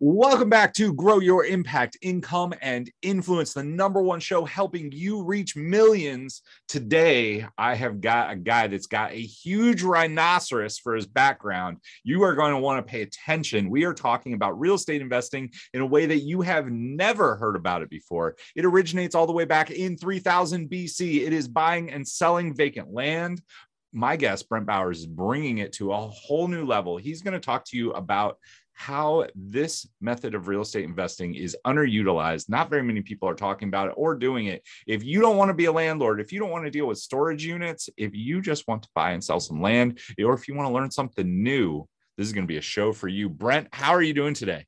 Welcome back to Grow Your Impact, Income, and Influence, the number one show helping you reach millions. Today, I have got a guy that's got a huge rhinoceros for his background. You are going to want to pay attention. We are talking about real estate investing in a way that you have never heard about it before. It originates all the way back in 3000 BC. It is buying and selling vacant land, my guest, Brent Bowers, is bringing it to a whole new level. He's going to talk to you about how this method of real estate investing is underutilized. Not very many people are talking about it or doing it. If you don't want to be a landlord, if you don't want to deal with storage units, if you just want to buy and sell some land, or if you want to learn something new, this is going to be a show for you. Brent, how are you doing today?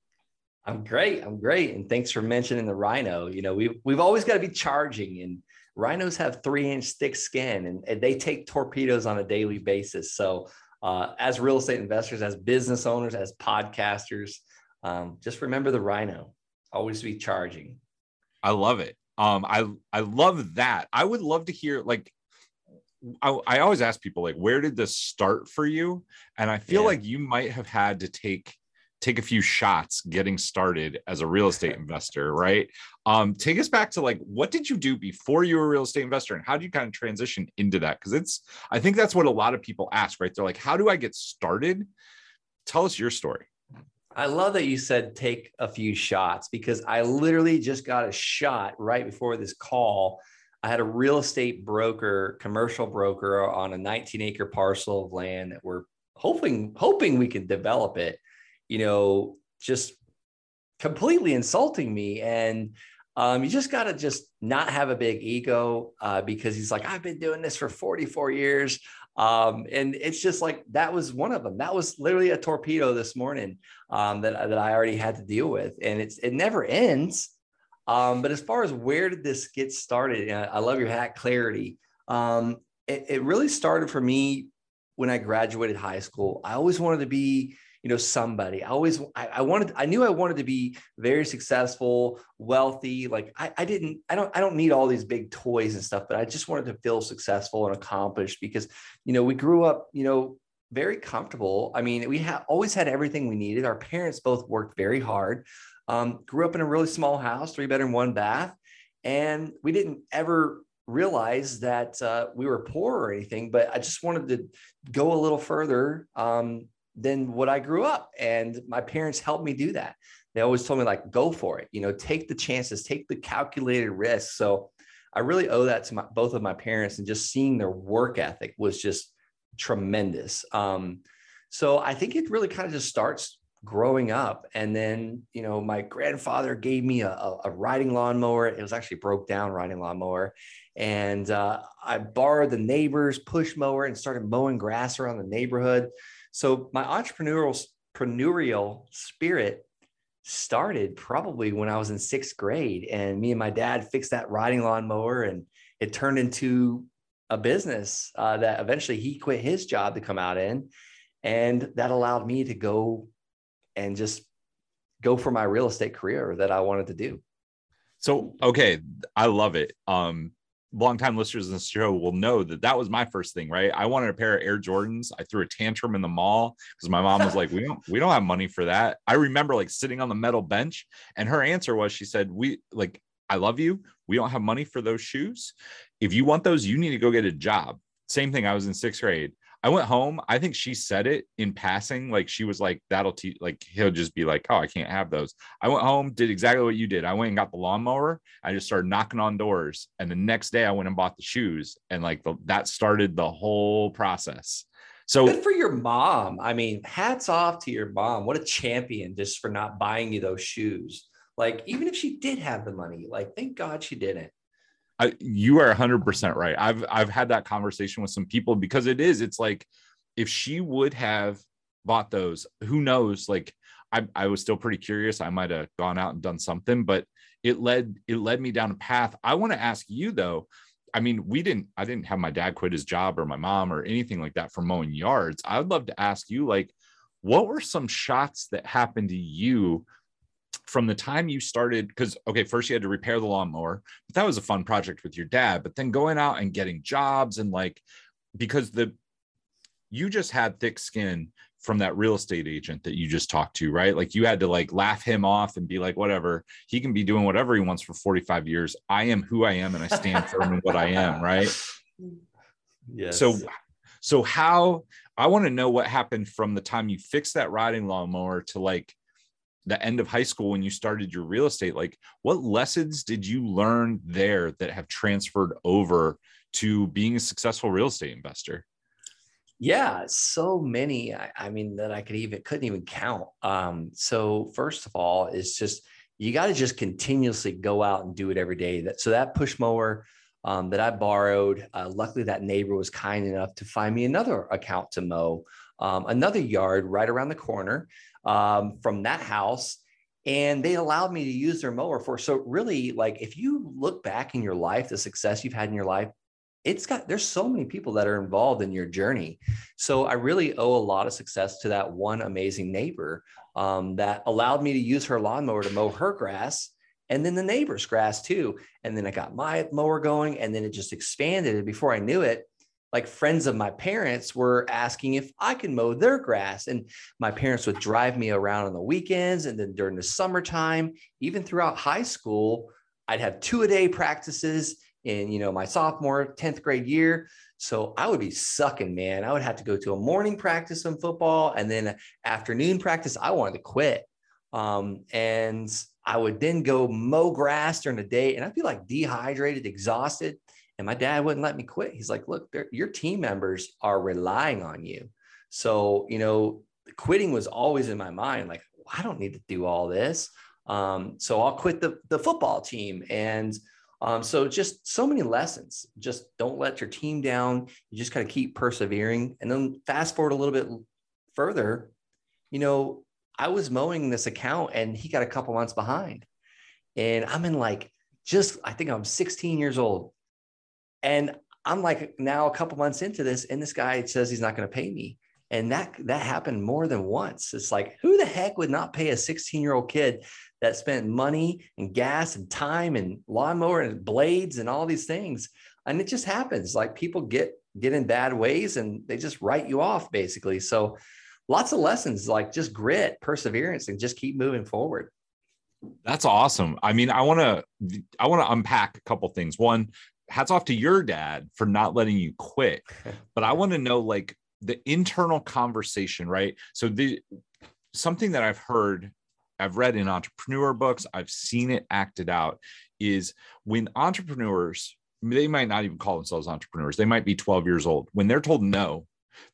I'm great. I'm great. And thanks for mentioning the rhino. You know, we've, we've always got to be charging and rhinos have three inch thick skin and, and they take torpedoes on a daily basis. So uh, as real estate investors, as business owners, as podcasters, um, just remember the rhino. Always be charging. I love it. Um, I I love that. I would love to hear like I, I always ask people like where did this start for you? And I feel yeah. like you might have had to take take a few shots getting started as a real estate investor, right? Um, take us back to like what did you do before you were a real estate investor and how do you kind of transition into that? Because it's I think that's what a lot of people ask, right? They're like, how do I get started? Tell us your story. I love that you said take a few shots because I literally just got a shot right before this call. I had a real estate broker, commercial broker on a 19 acre parcel of land that we're hoping hoping we can develop it you know, just completely insulting me. And um, you just got to just not have a big ego uh, because he's like, I've been doing this for 44 years. Um, and it's just like that was one of them. That was literally a torpedo this morning um, that, that I already had to deal with. And it's it never ends. Um, but as far as where did this get started, I love your hat clarity. Um, it, it really started for me when I graduated high school. I always wanted to be you know somebody. I always I, I, wanted i knew i wanted to be very successful wealthy. Like I, I didn't i don't i don't need all these big toys and stuff but i just wanted to feel successful and accomplished because you know we grew up you know very comfortable. I mean we have always had everything we needed. Our parents both worked very hard. Um, grew up in a really small house three bedroom one bath. And we didn't ever realize that uh, we were poor or anything, but I just wanted to go a little further. Um, than what I grew up. And my parents helped me do that. They always told me, like, go for it, you know, take the chances, take the calculated risks. So I really owe that to my, both of my parents and just seeing their work ethic was just tremendous. Um, so I think it really kind of just starts growing up. And then, you know, my grandfather gave me a, a riding lawnmower. It was actually broke down riding lawnmower. And uh, I borrowed the neighbor's push mower and started mowing grass around the neighborhood. So my entrepreneurial entrepreneurial spirit started probably when I was in sixth grade, and me and my dad fixed that riding lawnmower, and it turned into a business uh, that eventually he quit his job to come out in, and that allowed me to go and just go for my real estate career that I wanted to do. So okay, I love it. Um, longtime listeners in the show will know that that was my first thing, right? I wanted a pair of Air Jordans. I threw a tantrum in the mall because my mom was like, "We don't, we don't have money for that." I remember like sitting on the metal bench, and her answer was, she said, "We like, I love you. We don't have money for those shoes. If you want those, you need to go get a job." Same thing. I was in sixth grade. I went home. I think she said it in passing. Like she was like, that'll teach, like he'll just be like, oh, I can't have those. I went home, did exactly what you did. I went and got the lawnmower. I just started knocking on doors. And the next day I went and bought the shoes. And like the, that started the whole process. So good for your mom. I mean, hats off to your mom. What a champion just for not buying you those shoes. Like, even if she did have the money, like, thank God she didn't. You are 100% right. I've I've had that conversation with some people because it is it's like if she would have bought those, who knows like I I was still pretty curious. I might have gone out and done something, but it led it led me down a path. I want to ask you though, I mean, we didn't, I didn't have my dad quit his job or my mom or anything like that for mowing yards. I would love to ask you, like, what were some shots that happened to you from the time you started because okay first you had to repair the lawnmower but that was a fun project with your dad but then going out and getting jobs and like because the you just had thick skin from that real estate agent that you just talked to, right? Like you had to like laugh him off and be like, whatever, he can be doing whatever he wants for 45 years. I am who I am and I stand firm in what I am, right? Yes. So so how I want to know what happened from the time you fixed that riding lawnmower to like the end of high school when you started your real estate. Like what lessons did you learn there that have transferred over to being a successful real estate investor? Yeah, so many. I, I mean that I could even couldn't even count. Um, so first of all, it's just you got to just continuously go out and do it every day. That so that push mower um, that I borrowed. Uh, luckily, that neighbor was kind enough to find me another account to mow, um, another yard right around the corner um, from that house. And they allowed me to use their mower for. So, really, like if you look back in your life, the success you've had in your life, it's got there's so many people that are involved in your journey so i really owe a lot of success to that one amazing neighbor um, that allowed me to use her lawnmower to mow her grass and then the neighbor's grass too. And then I got my mower going and then it just expanded. And before I knew it, like friends of my parents were asking if I could mow their grass. And my parents would drive me around on the weekends. And then during the summertime, even throughout high school, I'd have two a day practices in, you know, my sophomore, 10th grade year. So I would be sucking, man. I would have to go to a morning practice in football and then afternoon practice. I wanted to quit. Um, and I would then go mow grass during the day and I'd be like dehydrated, exhausted. And my dad wouldn't let me quit. He's like, look, your team members are relying on you. So, you know, quitting was always in my mind. Like, I don't need to do all this. Um, so I'll quit the, the football team. And um, so just so many lessons. Just don't let your team down. You just got to keep persevering. And then fast forward a little bit further, you know, I was mowing this account and he got a couple months behind. And I'm in like just, I think I'm 16 years old. And I'm like now a couple months into this, and this guy says he's not going to pay me. And that that happened more than once. It's like, who the heck would not pay a 16 year old kid that spent money and gas and time and lawnmower and blades and all these things? And it just happens. Like people get get in bad ways and they just write you off basically. So lots of lessons like just grit, perseverance, and just keep moving forward. That's awesome. I mean, I want to I want to unpack a couple things. One, hats off to your dad for not letting you quit. But I want to know like the internal conversation, right? So the something that I've heard, I've read in entrepreneur books, I've seen it acted out is when entrepreneurs, they might not even call themselves entrepreneurs. They might be 12 years old. When they're told no,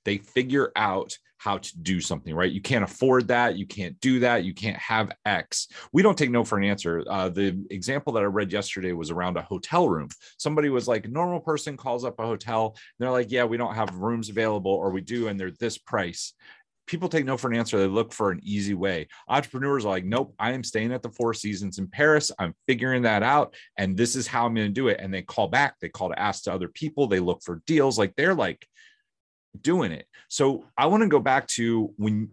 they figure out how to do something, right? You can't afford that. You can't do that. You can't have X. We don't take no for an answer. Uh, the example that I read yesterday was around a hotel room. Somebody was like, normal person calls up a hotel. they're like, yeah, we don't have rooms available, or we do, and they're this price. People take no for an answer. They look for an easy way. Entrepreneurs are like, nope, I am staying at the Four Seasons in Paris. I'm figuring that out. And this is how I'm going to do it. And they call back. They call to ask to other people. They look for deals. Like they're like, doing it. So I want to go back to when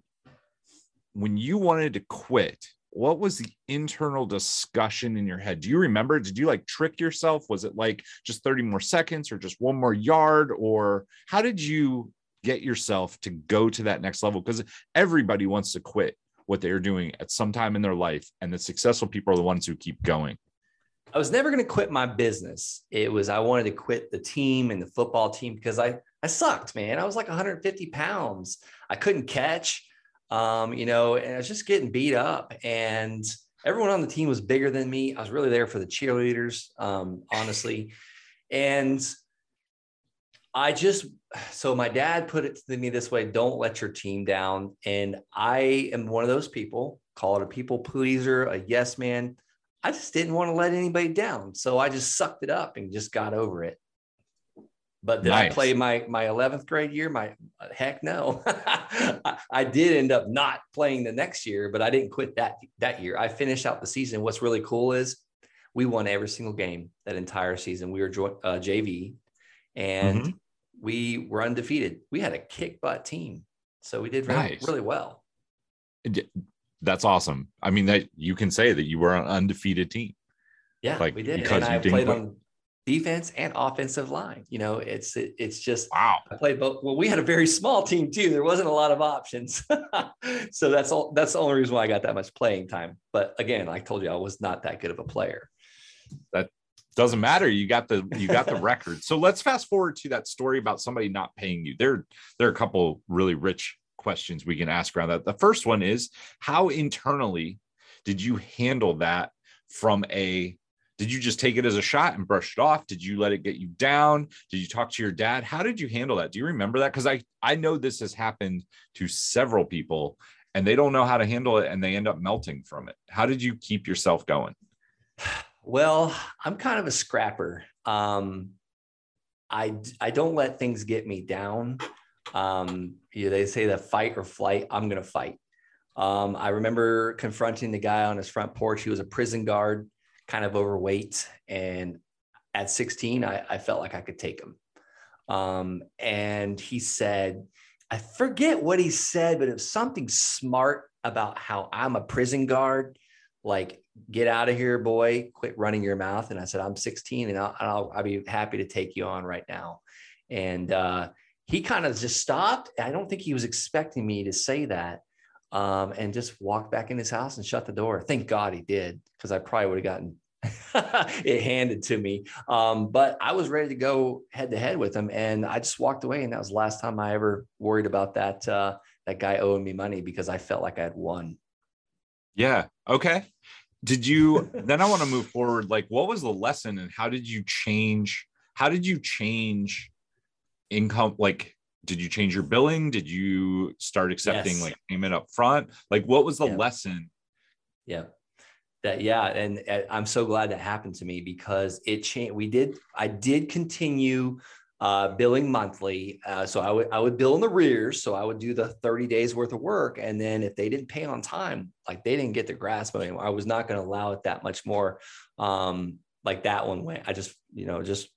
when you wanted to quit, what was the internal discussion in your head? Do you remember? Did you like trick yourself? Was it like just 30 more seconds or just one more yard? Or how did you get yourself to go to that next level? Because everybody wants to quit what they're doing at some time in their life. And the successful people are the ones who keep going. I was never going to quit my business. It was I wanted to quit the team and the football team because I I sucked, man. I was like 150 pounds. I couldn't catch, um, you know, and I was just getting beat up. And everyone on the team was bigger than me. I was really there for the cheerleaders, um, honestly. And I just so my dad put it to me this way: don't let your team down. And I am one of those people. Call it a people pleaser, a yes man. I just didn't want to let anybody down. So I just sucked it up and just got over it. But did nice. I play my my 11th grade year? My heck no. I, I, did end up not playing the next year, but I didn't quit that that year. I finished out the season. What's really cool is we won every single game that entire season. We were uh, JV, and mm-hmm. we were undefeated. We had a kick butt team, so we did really, nice. really well. That's awesome. I mean, that you can say that you were an undefeated team. Yeah, like, we did. Because and I played on defense and offensive line. You know, it's it, it's just wow. I played both. Well, we had a very small team too. There wasn't a lot of options, so that's all. That's the only reason why I got that much playing time. But again, I told you I was not that good of a player. That doesn't matter. You got the you got the record. So let's fast forward to that story about somebody not paying you. There there are a couple really rich questions we can ask around that. The first one is how internally did you handle that from a did you just take it as a shot and brush it off? Did you let it get you down? Did you talk to your dad? How did you handle that? Do you remember that? Because i i know this has happened to several people and they don't know how to handle it and they end up melting from it. How did you keep yourself going? Well i'm kind of a scrapper. Um i i don't let things get me down. Um they say that fight or flight i'm gonna fight. Um, I remember confronting the guy on his front porch. He was a prison guard, kind of overweight. And at 16, I, I felt like I could take him. Um, and he said, I forget what he said, but it was something smart about how I'm a prison guard. Like, get out of here, boy, quit running your mouth. And I said, I'm 16 and I'll, I'll, I'll be happy to take you on right now. And uh, he kind of just stopped. I don't think he was expecting me to say that um, and just walked back in his house and shut the door. Thank God he did, because I probably would have gotten it handed to me. Um, but I was ready to go head to head with him, and I just walked away. And that was the last time I ever worried about that uh, that guy owing me money because I felt like I had won. Yeah. Okay. Did you? then I want to move forward. Like, what was the lesson, and how did you change? How did you change income? Like did you change your billing? Did you start accepting yes. like payment up front? Like what was the yeah. lesson? Yeah. That yeah, and, and, I'm so glad that happened to me because it changed. We did, I did continue uh, billing monthly. Uh, so I would I would bill in the rears. So I would do the 30 days worth of work, and then if they didn't pay on time, like they didn't get the grass mowing, I was not going to allow it that much more. Um, like that one went. I just you know just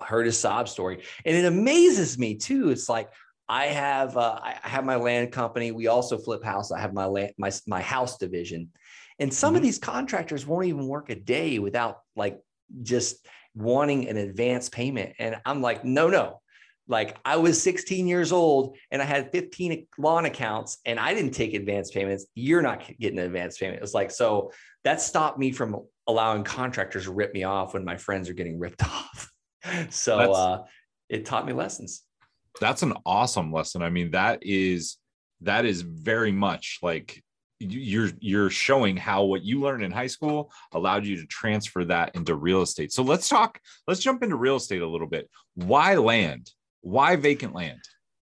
heard his sob story, and it amazes me too. It's like I have uh, I have my land company. We also flip house. I have my land my my house division, and some mm-hmm. of these contractors won't even work a day without like just wanting an advance payment. And I'm like, no, no. Like I was 16 years old and I had 15 lawn accounts and I didn't take advance payments. You're not getting an advance payment. It's like, so that stopped me from allowing contractors to rip me off when my friends are getting ripped off so uh, it taught me lessons. That's an awesome lesson. I mean, that is that is very much like you're you're showing how what you learned in high school allowed you to transfer that into real estate. So let's talk. Let's jump into real estate a little bit. Why land? Why vacant land?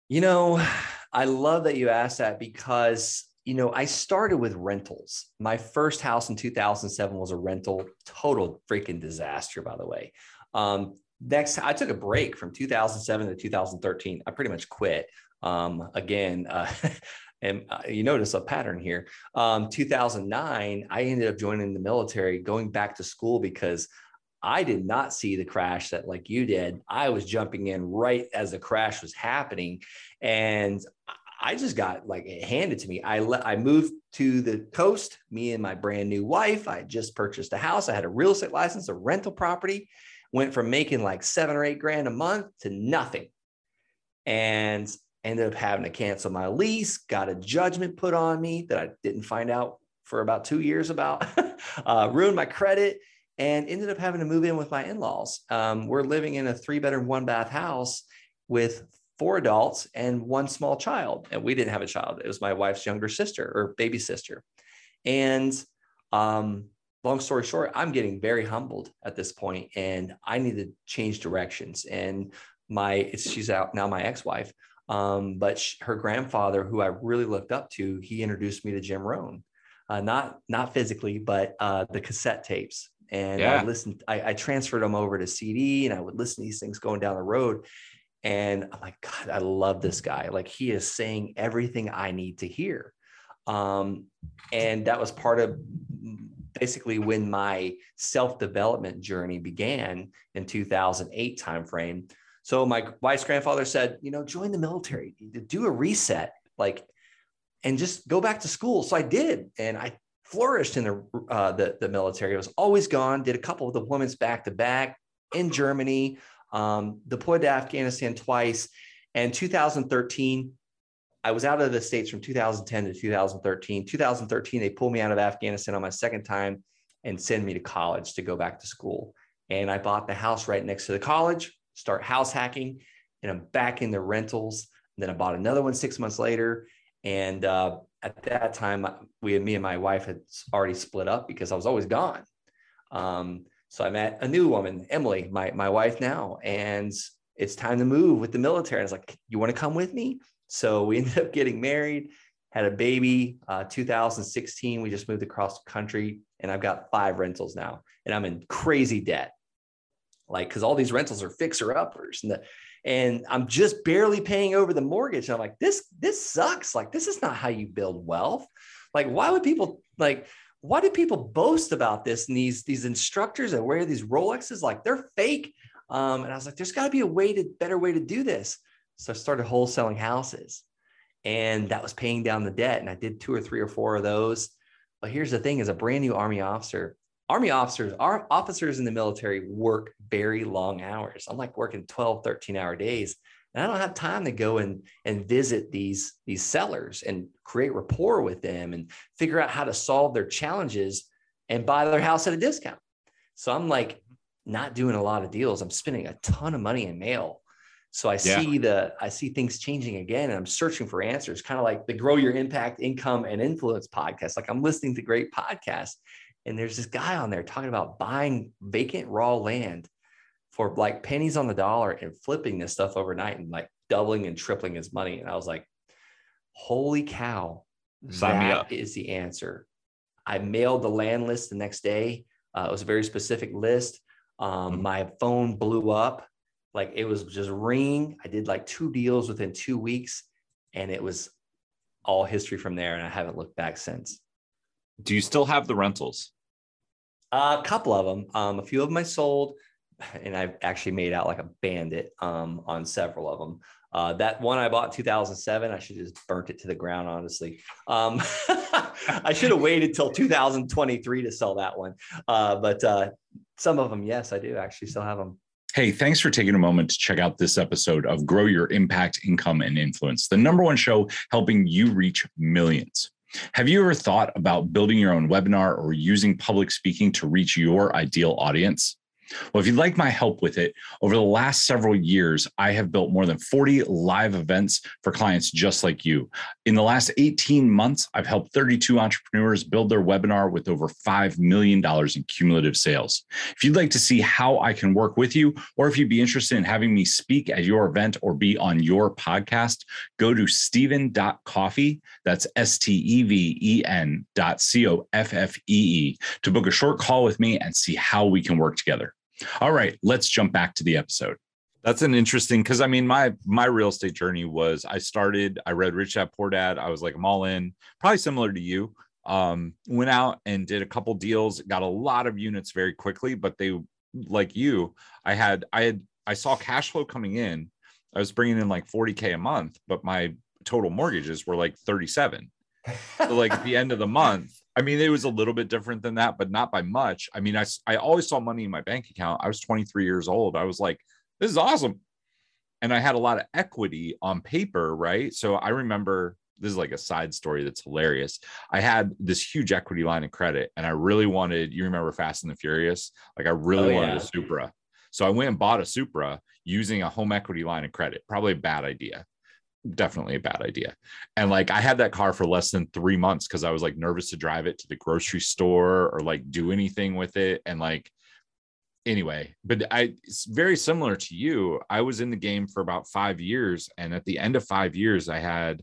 You know, I love that you asked that because you know, I started with rentals. My first house in 2007 was a rental, total freaking disaster, by the way. Um, next i took a break from 2007 to 2013 i pretty much quit um, again uh, and uh, you notice a pattern here um, 2009 i ended up joining the military going back to school because i did not see the crash that like you did i was jumping in right as the crash was happening and I just got like handed to me. I le- I moved to the coast. Me and my brand new wife. I just purchased a house. I had a real estate license, a rental property, went from making like seven or eight grand a month to nothing. And ended up having to cancel my lease got a judgment put on me that i didn't find out for about two years about uh, ruined my credit and ended up having to move in with my in-laws. Um, we're living in a three bedroom one bath house with four adults and one small child. And we didn't have a child. It was my wife's younger sister or baby sister. And um, long story short, I'm getting very humbled at this point and I need to change directions. And my, she's out now, my ex-wife, um, but she, her grandfather, who I really looked up to, he introduced me to Jim Rohn, uh, not, not physically, but uh, the cassette tapes. And yeah. I listened, I, I transferred them over to CD and I would listen to these things going down the road. And I'm like, God, I love this guy. Like he is saying everything I need to hear. Um, and that was part of basically when my self-development journey began in 2008 timeframe. So my wife's grandfather said, you know, join the military, do a reset, like, and just go back to school. So I did, and I flourished in the uh, the, the military. I was always gone. Did a couple of deployments back to back. in Germany, um, deployed to Afghanistan twice. And 2013, I was out of the States from 2010 to 2013. 2013, they pulled me out of Afghanistan on my second time and send me to college to go back to school. And I bought the house right next to the college, start house hacking, and I'm back in the rentals. And then I bought another one six months later. And uh, at that time, we, me and my wife had already split up because I was always gone. Um, so I met a new woman, Emily, my, my wife now, and it's time to move with the military. I was like, you want to come with me? So we ended up getting married, had a baby. Uh, 2016, we just moved across the country, and I've got five rentals now, and I'm in crazy debt, like because all these rentals are fixer uppers, and and I'm just barely paying over the mortgage. And I'm like, this this sucks. Like this is not how you build wealth. Like why would people like? Why do people boast about this? And these these instructors that wear these Rolexes, like they're fake. Um, and I was like, there's got to be a way to better way to do this. So I started wholesaling houses and that was paying down the debt. And I did two or three or four of those. But here's the thing as a brand new Army officer, Army officers, our officers in the military work very long hours. I'm like working 12, 13 hour days. And I don't have time to go and, and visit these, these sellers and create rapport with them and figure out how to solve their challenges and buy their house at a discount. So I'm like not doing a lot of deals. I'm spending a ton of money in mail so I yeah. see the I see things changing again, and I'm searching for answers, kind of like the Grow Your Impact, Income, and Influence podcast. Like I'm listening to great podcasts, and there's this guy on there talking about buying vacant raw land for like pennies on the dollar and flipping this stuff overnight and like doubling and tripling his money. And I was like, holy cow, Sign that is the answer. I mailed the land list the next day. Uh, it was a very specific list. Um, mm-hmm. My phone blew up like it was just ringing. I did like two deals within two weeks, and it was all history from there. And I haven't looked back since. Do you still have the rentals? Uh, a couple of them. Um, a few of them I sold, and I've actually made out like a bandit um, on several of them. Uh, that one I bought 2007, I should have just burnt it to the ground, honestly. Um, I should have waited till 2023 to sell that one. Uh, but uh, some of them, yes, I do actually still have them. Hey, thanks for taking a moment to check out this episode of Grow Your Impact, Income, and Influence, the number one show helping you reach millions. Have you ever thought about building your own webinar or using public speaking to reach your ideal audience? Well, if you'd like my help with it, over the last several years, I have built more than 40 live events for clients just like you. In the last 18 months, I've helped 32 entrepreneurs build their webinar with over $5 million in cumulative sales. If you'd like to see how I can work with you, or if you'd be interested in having me speak at your event or be on your podcast, go to steven.coffee. That's S T E V E N dot C O F F E E to book a short call with me and see how we can work together. All right, let's jump back to the episode. That's an interesting because I mean my my real estate journey was I started I read Rich Dad Poor Dad I was like I'm all in probably similar to you. Um went out and did a couple deals got a lot of units very quickly but they like you I had I had I saw cash flow coming in. I was bringing in like 40k a month but my total mortgages were like 37 so like at the end of the month I mean, it was a little bit different than that, but not by much. I mean, I, I always saw money in my bank account. I was 23 years old. I was like, this is awesome. And I had a lot of equity on paper, right? So I remember this is like a side story that's hilarious. I had this huge equity line of credit and I really wanted, you remember Fast and the Furious? Like I really oh, wanted yeah. a Supra. So I went and bought a Supra using a home equity line of credit. Probably a bad idea definitely a bad idea. And like I had that car for less than three months because I was like nervous to drive it to the grocery store or like do anything with it. And like anyway, but I it's very similar to you. I was in the game for about five years. And at the end of five years, I had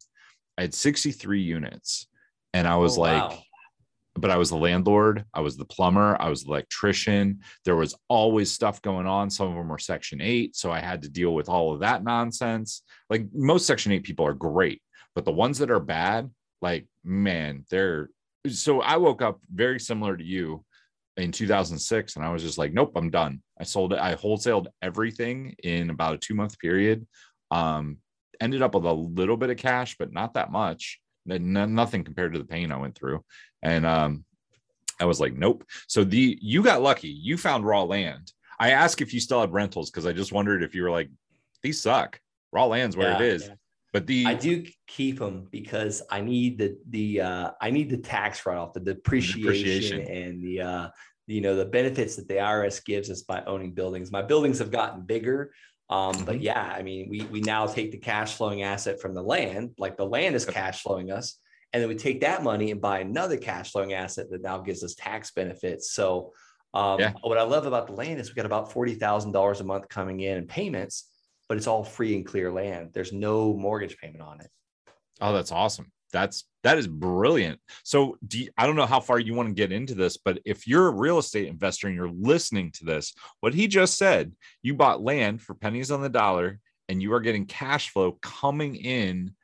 I had 63 units. And I was oh, like, wow but I was the landlord, I was the plumber, I was the electrician. There was always stuff going on. Some of them were Section 8. So I had to deal with all of that nonsense. Like most Section 8 people are great, but the ones that are bad, like, man, they're so I woke up very similar to you in 2006 and I was just like, nope, I'm done. I sold it. I wholesaled everything in about a two month period. Um, ended up with a little bit of cash, but not that much nothing compared to the pain I went through. And um, I was like, nope. So the you got lucky. You found raw land. I asked if you still had rentals because I just wondered if you were like, these suck. Raw land's where Yeah, it is. yeah. But the I do keep them because I need the the uh, I need the tax write off, the depreciation, Depreciation. and the uh, you know the benefits that the IRS gives us by owning buildings. My buildings have gotten bigger, um, but Mhm. yeah, I mean we we now take the cash flowing asset from the land, like the land is cash flowing us, and then we take that money and buy another cash flowing asset that now gives us tax benefits. So um, Yeah. what I love about the land is we got about forty thousand dollars a month coming in in payments but it's all free and clear land. There's no mortgage payment on it. Oh, that's awesome. That's that is brilliant. So, do you, I don't know how far you want to get into this, but if you're a real estate investor and you're listening to this, what he just said, you bought land for pennies on the dollar, and you are getting cash flow coming in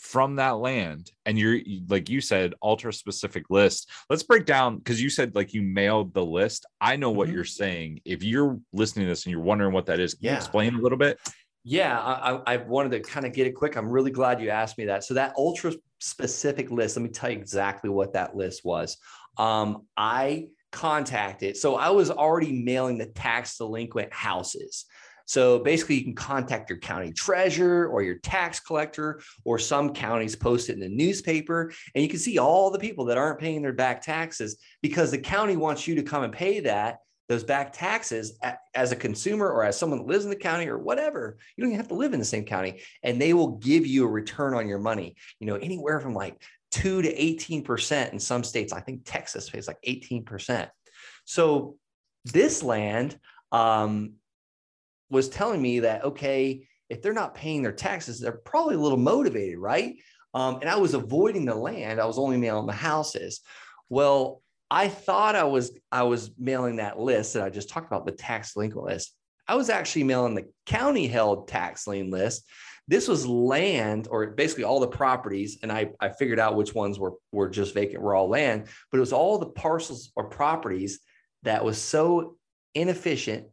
from that land, and you're like you said, ultra specific list. Let's break down because you said like you mailed the list. I know what Mhm. you're saying. If you're listening to this and you're wondering what that is, can you Yeah. explain a little bit? Yeah, I, I- I wanted to kind of get it quick. I'm really glad you asked me that. So that ultra specific list, let me tell you exactly what that list was. Um, I contacted, so I was already mailing the tax delinquent houses. So basically, you can contact your county treasurer or your tax collector, or some counties post it in the newspaper, and you can see all the people that aren't paying their back taxes because the county wants you to come and pay that those back taxes as a consumer or as someone that lives in the county or whatever. You don't even have to live in the same county, and they will give you a return on your money. You know, anywhere from like two to eighteen percent in some states. I think Texas pays like eighteen percent. So this land um, was telling me that okay, if they're not paying their taxes, they're probably a little motivated, right? Um, and I was avoiding the land. I was only mailing the houses. Well, I thought I was I was mailing that list that I just talked about, the tax delinquent list. I was actually mailing the county held tax lien list. This was land or basically all the properties, and I, I figured out which ones were, were just vacant were all land, but it was all the parcels or properties that was so inefficient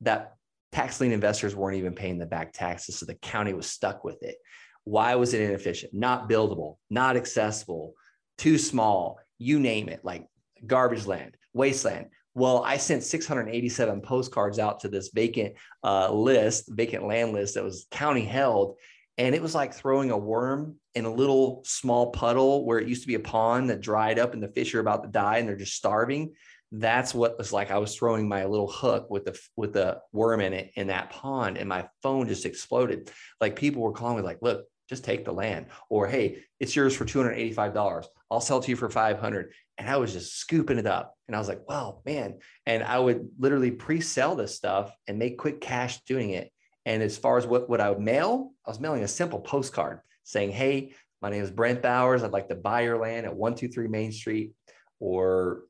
that tax lien investors weren't even paying the back taxes. So the county was stuck with it. Why was it inefficient? Not buildable, not accessible, too small, you name it, like garbage land, wasteland. Well, I sent 687 postcards out to this vacant uh, list, vacant land list that was county held. And it was like throwing a worm in a little small puddle where it used to be a pond that dried up and the fish are about to die and they're just starving. That's what was like. I was throwing my little hook with the with the worm in it in that pond, and my phone just exploded. Like people were calling me, like, "Look, just take the land," or "Hey, it's yours for two hundred eighty-five dollars. I'll sell to you for five hundred. And I was just scooping it up, and I was like, "Wow, man!" And I would literally pre-sell this stuff and make quick cash doing it. And as far as what what I would mail, I was mailing a simple postcard saying, "Hey, my name is Brent Bowers. I'd like to buy your land at one two three Main Street, or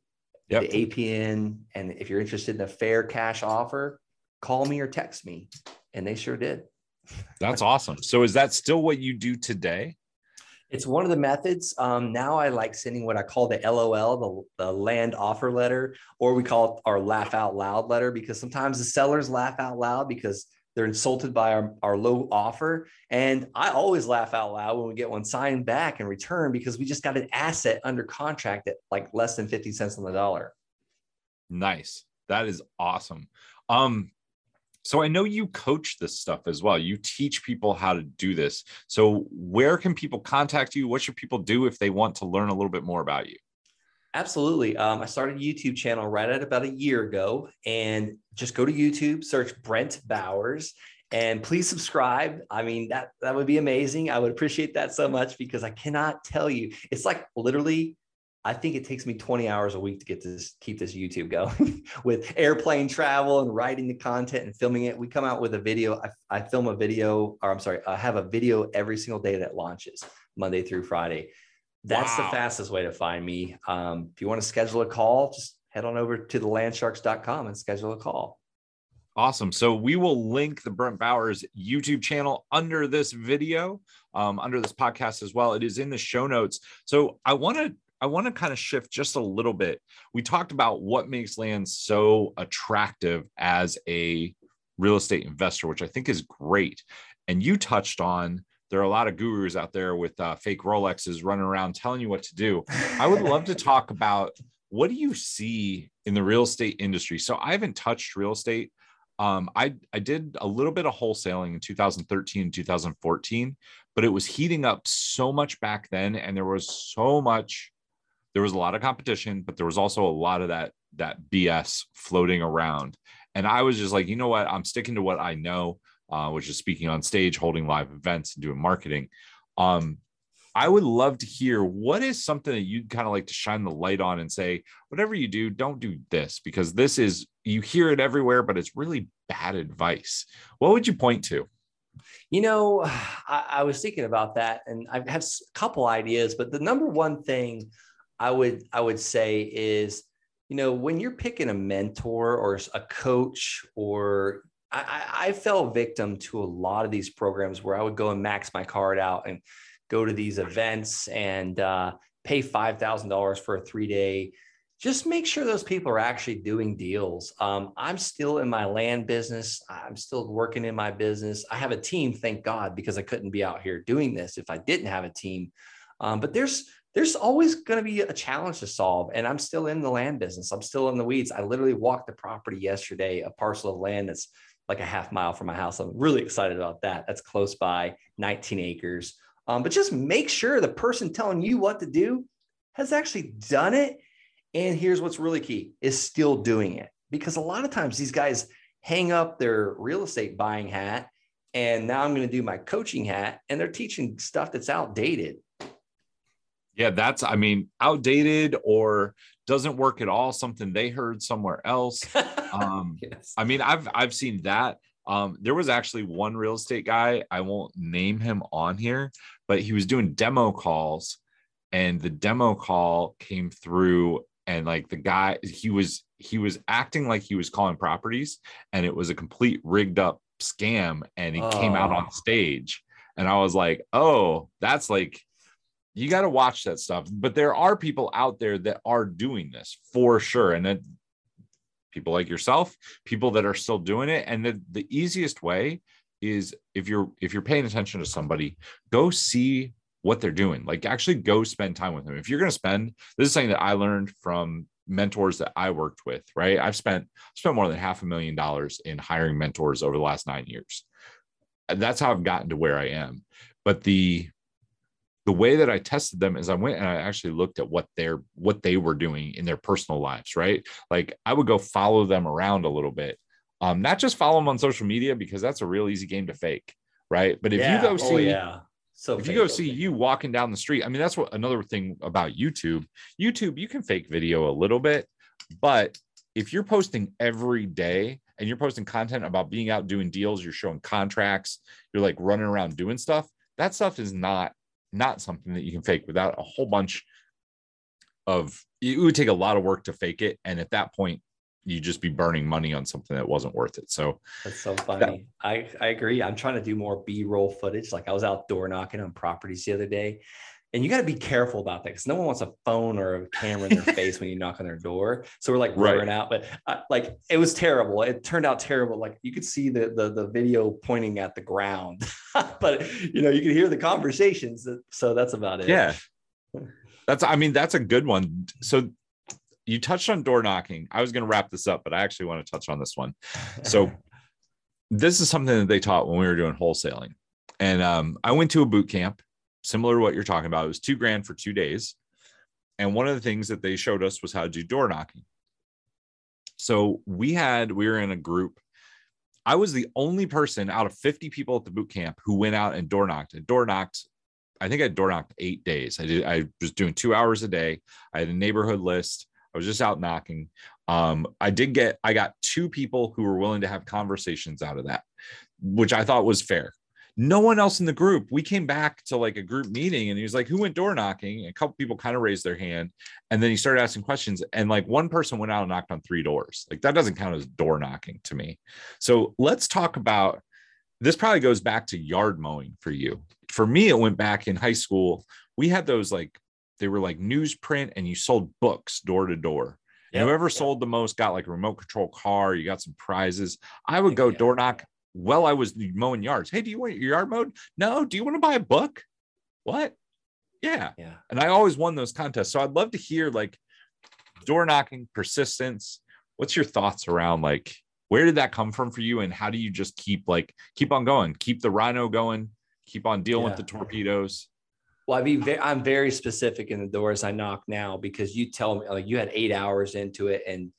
Yep. the APN. And if you're interested in a fair cash offer, call me or text me. And they sure did. That's awesome. So, is that still what you do today? It's one of the methods. Um, now I like sending what I call the LOL, the, the land offer letter, or we call it our laugh out loud letter because sometimes the sellers laugh out loud because they're insulted by our, our low offer. And I always laugh out loud when we get one signed back in return because we just got an asset under contract at like less than 50 cents on the dollar. Nice. That is awesome. Um, so I know you coach this stuff as well. You teach people how to do this. So where can people contact you? What should people do if they want to learn a little bit more about you? Absolutely. Um, I started a YouTube channel right at about a year ago, and just go to YouTube, search Brent Bowers, and please subscribe. I mean that that would be amazing. I would appreciate that so much because I cannot tell you. It's like literally, I think it takes me 20 hours a week to get this keep this YouTube going with airplane travel and writing the content and filming it. We come out with a video. I, I film a video, or I'm sorry, I have a video every single day that launches Monday through Friday. That's Wow. the fastest way to find me. Um, if you want to schedule a call, just head on over to the landsharks.com and schedule a call. Awesome. So we will link the Brent Bowers YouTube channel under this video, um, under this podcast as well. It is in the show notes. So I want to I want to kind of shift just a little bit. We talked about what makes land so attractive as a real estate investor, which I think is great. And you touched on there are a lot of gurus out there with uh, fake Rolexes running around telling you what to do. I would love to talk about what do you see in the real estate industry? So I haven't touched real estate. Um, I I did a little bit of wholesaling in 2013 and 2014, but it was heating up so much back then, and there was so much. There was a lot of competition, but there was also a lot of that that BS floating around. And I was just like, you know what? I'm sticking to what I know, uh, which is speaking on stage, holding live events, and doing marketing. Um, I would love to hear what is something that you'd kind of like to shine the light on and say, whatever you do, don't do this because this is, you hear it everywhere, but it's really bad advice. What would you point to? You know, I, I was thinking about that and I have a couple ideas, but the number one thing I would I would say is, you know, when you're picking a mentor or a coach or I, I fell victim to a lot of these programs where I would go and max my card out and go to these events and uh, pay $5,000 for a three day. Just make sure those people are actually doing deals. Um, I'm still in my land business. I'm still working in my business. I have a team, thank God, because I couldn't be out here doing this if I didn't have a team. Um, but there's there's always going to be a challenge to solve. And I'm still in the land business. I'm still in the weeds. I literally walked the property yesterday, a parcel of land that's like a half mile from my house. I'm really excited about that. That's close by, 19 acres. Um, but just make sure the person telling you what to do has actually done it. And here's what's really key is still doing it. Because a lot of times these guys hang up their real estate buying hat and now I'm going to do my coaching hat and they're teaching stuff that's outdated. Yeah, that's I mean, outdated or doesn't work at all, something they heard somewhere else. Um yes. I mean, I've I've seen that. Um, there was actually one real estate guy, I won't name him on here, but he was doing demo calls and the demo call came through and like the guy he was he was acting like he was calling properties and it was a complete rigged up scam and he oh. came out on oh. stage and i was like oh that's like you got to watch that stuff but there are people out there that are doing this for sure and then people like yourself people that are still doing it and the, the easiest way is if you're if you're paying attention to somebody go see what they're doing like actually go spend time with them. If you're going to spend this is something that i learned from mentors that i worked with right? I've spent spent more than half a million dollars in hiring mentors over the last nine years. That's how i've gotten to where i am. But the the way that I tested them is I went and I actually looked at what they're what they were doing in their personal lives, right? Like I would go follow them around a little bit um, not just follow them on social media because that's a real easy game to fake, right? But if yeah. you go oh, see, oh, yeah. So if you go see you walking down the street, I mean, that's what another thing about YouTube. YouTube, you can fake video a little bit, but if you're posting every day and you're posting content about being out doing deals, you're showing contracts, you're like running around doing stuff, that stuff is not not something that you can fake without a whole bunch of it would take a lot of work to fake it. And at that point, you'd just be burning money on something that wasn't worth it. So that's so funny. That, I, I agree. I'm trying to do more B-roll footage. Like I was out door knocking on properties the other day. And you got to be careful about that because no one wants a phone or a camera in their face when you knock on their door. So we're like right. out, but uh, like it was terrible. It turned out terrible. Like you could see the the, the video pointing at the ground, but you know you could hear the conversations. So that's about it. Yeah, that's. I mean, that's a good one. So you touched on door knocking. I was going to wrap this up, but I actually want to touch on this one. So, this is something that they taught when we were doing wholesaling. And um, I went to a boot camp similar to what you're talking about. It was two grand for two days. And one of the things that they showed us was how to do door knocking. So, we had, we were in a group. I was the only person out of 50 people at the boot camp who went out and door knocked. And door knocked I think I door knocked eight days. I did. I was doing two hours a day. I had a neighborhood list. I was just out knocking. Um, I did get, I got two people who were willing to have conversations out of that, which I thought was fair. No one else in the group. We came back to like a group meeting and he was like, Who went door knocking? And a couple people kind of raised their hand. And then he started asking questions. And like one person went out and knocked on three doors. Like that doesn't count as door knocking to me. So let's talk about this, probably goes back to yard mowing for you. For me, it went back in high school. We had those like they were like newsprint and you sold books door to door. Yep, and whoever sold the most got like a remote control car, you got some prizes. I would go door knock while I was mowing yards. Hey, do you want your yard mowed? No. Do you want to buy a book? What? Yeah. Yeah. And I always won those contests. So I'd love to hear like door knocking, persistence. What's your thoughts around like where did that come from for you and how do you just keep like keep on going, keep the rhino going, keep on dealing yeah. with the torpedoes? Well, I mean, I'm very specific in the doors I knock now because you tell me like you had eight hours into it and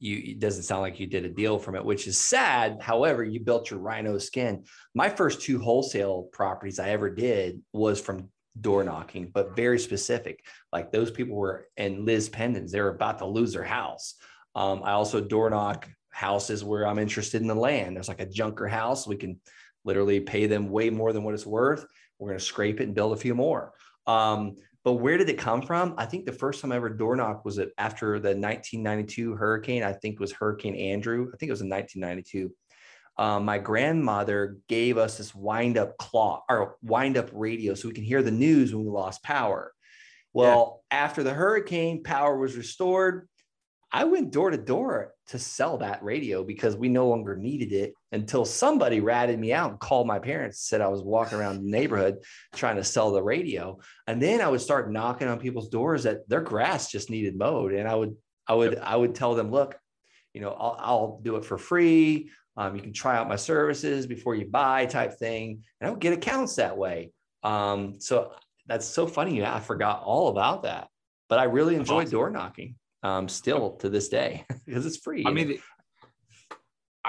you it doesn't sound like you did a deal from it, which is sad. However, you built your rhino skin. My first two wholesale properties I ever did was from door knocking, but very specific. Like those people were and lis pendens, they were about to lose their house. Um, I also door knock houses where I'm interested in the land. There's like a junker house. We can literally pay them way more than what it's worth. We're going to scrape it and build a few more. Um, but where did it come from? I think the first time I ever door knocked was after the 1992 hurricane. I think it was Hurricane Andrew. I think it was in 1992. Um, my grandmother gave us this wind up clock or wind up radio so we can hear the news when we lost power. Well, yeah. after the hurricane, power was restored. I went door to door to sell that radio because we no longer needed it until somebody ratted me out and called my parents, said I was walking around the neighborhood trying to sell the radio. And then I would start knocking on people's doors that their grass just needed mowed. And I would, I would, I would tell them, look, you know, I'll, I'll do it for free. Um, you can try out my services before you buy type thing. And I would get accounts that way. Um, so that's so funny. Yeah, I forgot all about that, but I really enjoyed awesome. door knocking um, still to this day because it's free. I mean,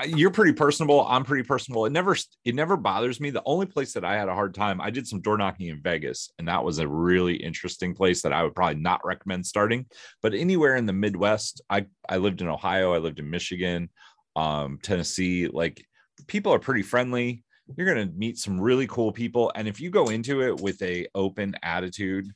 you're pretty personable. I'm pretty personable. It never, it never bothers me. The only place that I had a hard time, I did some door knocking in Vegas, and that was a really interesting place that I would probably not recommend starting. But anywhere in the Midwest, I I lived in Ohio, I lived in Michigan, um, Tennessee. Like people are pretty friendly. You're gonna meet some really cool people, and if you go into it with a open attitude,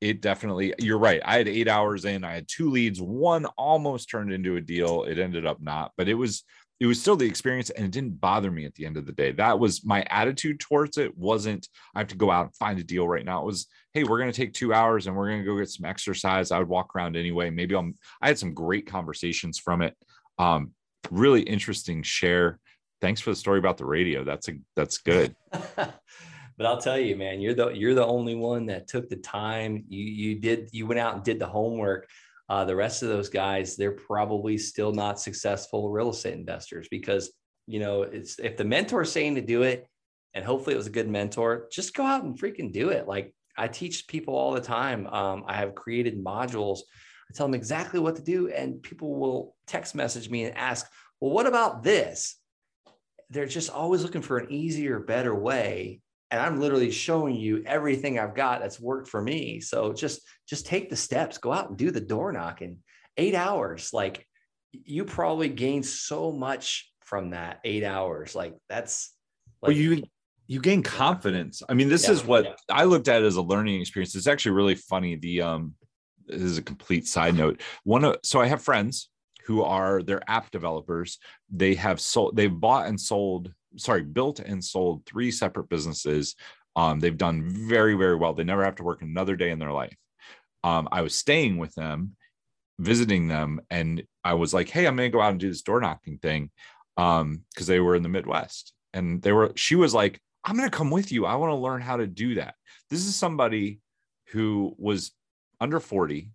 it definitely you're right i had eight hours in i had two leads one almost turned into a deal it ended up not but it was it was still the experience and it didn't bother me at the end of the day. That was my attitude towards it wasn't i have to go out and find a deal right now it was hey we're going to take two hours and we're going to go get some exercise i would walk around anyway maybe i'm i had some great conversations from it um really interesting share. Thanks for the story about the radio that's a that's good but I'll tell you, man, you're the you're the only one that took the time. You you did you went out and did the homework. Uh, the rest of those guys, they're probably still not successful real estate investors because you know it's if the mentor is saying to do it, and hopefully it was a good mentor, just go out and freaking do it. Like I teach people all the time. Um, I have created modules. I tell them exactly what to do, and people will text message me and ask, "Well, what about this?" They're just always looking for an easier, better way and i'm literally showing you everything i've got that's worked for me. So just just take the steps go out and do the door knocking eight hours. Like you probably gain so much from that eight hours. Like that's like, well you you gain confidence. I mean this yeah, is what yeah. i looked at as a learning experience. It's actually really funny. The um this is a complete side note. One of so i have friends who are their app developers. They have sold they've bought and sold sorry, built and sold three separate businesses. Um, they've done very, very well. They never have to work another day in their life. Um, I was staying with them, visiting them, and I was like, "Hey, I'm going to go out and do this door knocking thing," because um, they were in the Midwest, and they were. She was like, "I'm going to come with you. I want to learn how to do that." This is somebody who was under 40,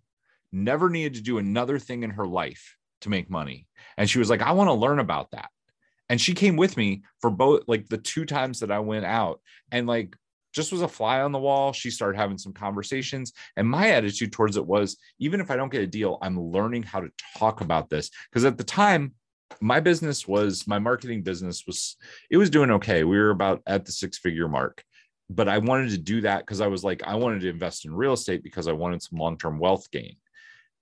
never needed to do another thing in her life to make money, and she was like, "I want to learn about that." And she came with me for both like the two times that I went out and like just was a fly on the wall. She started having some conversations. And my attitude towards it was even if I don't get a deal, I'm learning how to talk about this. Because at the time, my business was my marketing business was it was doing okay. We were about at the six figure mark. But I wanted to do that because I was like, I wanted to invest in real estate because I wanted some long term wealth gain.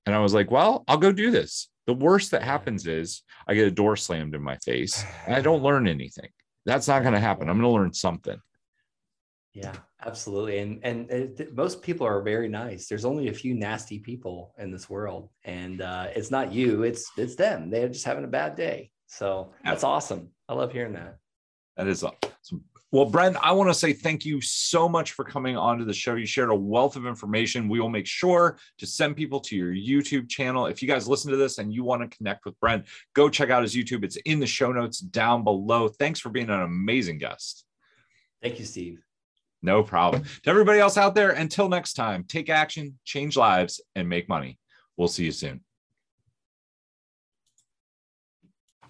And I was like, well, I'll go do this. The worst that happens is I get a door slammed in my face and I don't learn anything. That's not going to happen. I'm going to learn something. Yeah, absolutely. And and it, most people are very nice. There's only a few nasty people in this world, and uh, it's not you. It's it's them. They're just having a bad day. So that's awesome. I love hearing that. That is awesome. Well, Brent, I want to say thank you so much for coming onto the show. You shared a wealth of information. We will make sure to send people to your YouTube channel. If you guys listen to this and you want to connect with Brent, go check out his YouTube. It's in the show notes down below. Thanks for being an amazing guest. Thank you, Steve. No problem. To everybody else out there, until next time, take action, change lives, and make money. We'll see you soon.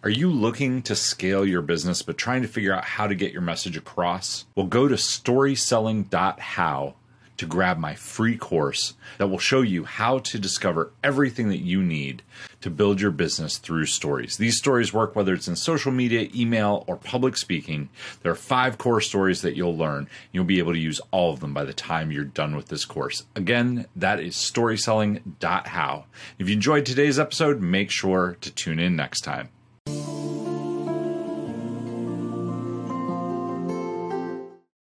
Are you looking to scale your business but trying to figure out how to get your message across? Well, go to storyselling.how to grab my free course that will show you how to discover everything that you need to build your business through stories. These stories work whether it's in social media, email, or public speaking. There are five core stories that you'll learn. You'll be able to use all of them by the time you're done with this course. Again, that is storyselling.how. If you enjoyed today's episode, make sure to tune in next time.